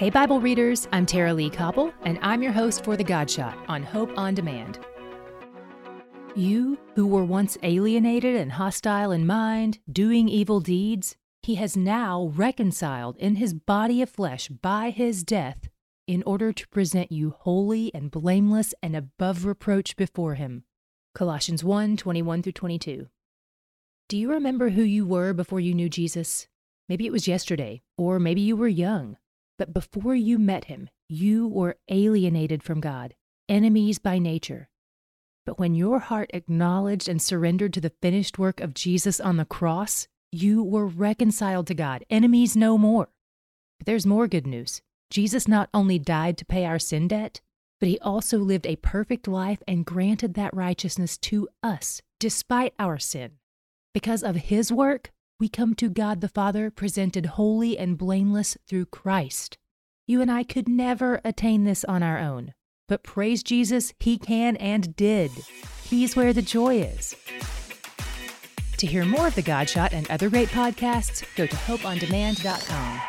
Hey, Bible readers, I'm Tara-Leigh Cobble, and I'm your host for The God Shot on Hope on Demand. You who were once alienated and hostile in mind, doing evil deeds, he has now reconciled in his body of flesh by his death in order to present you holy and blameless and above reproach before him. Colossians 1 21 through 22. Do you remember who you were before you knew Jesus? Maybe it was yesterday, or maybe you were young. But before you met him, you were alienated from God, enemies by nature. But when your heart acknowledged and surrendered to the finished work of Jesus on the cross, you were reconciled to God, enemies no more. But there's more good news. Jesus not only died to pay our sin debt, but he also lived a perfect life and granted that righteousness to us, despite our sin. Because of his work, we come to God the Father presented holy and blameless through Christ. You and I could never attain this on our own, but praise Jesus, He can and did. He's where the joy is. To hear more of The Godshot and other great podcasts, go to hopeondemand.com.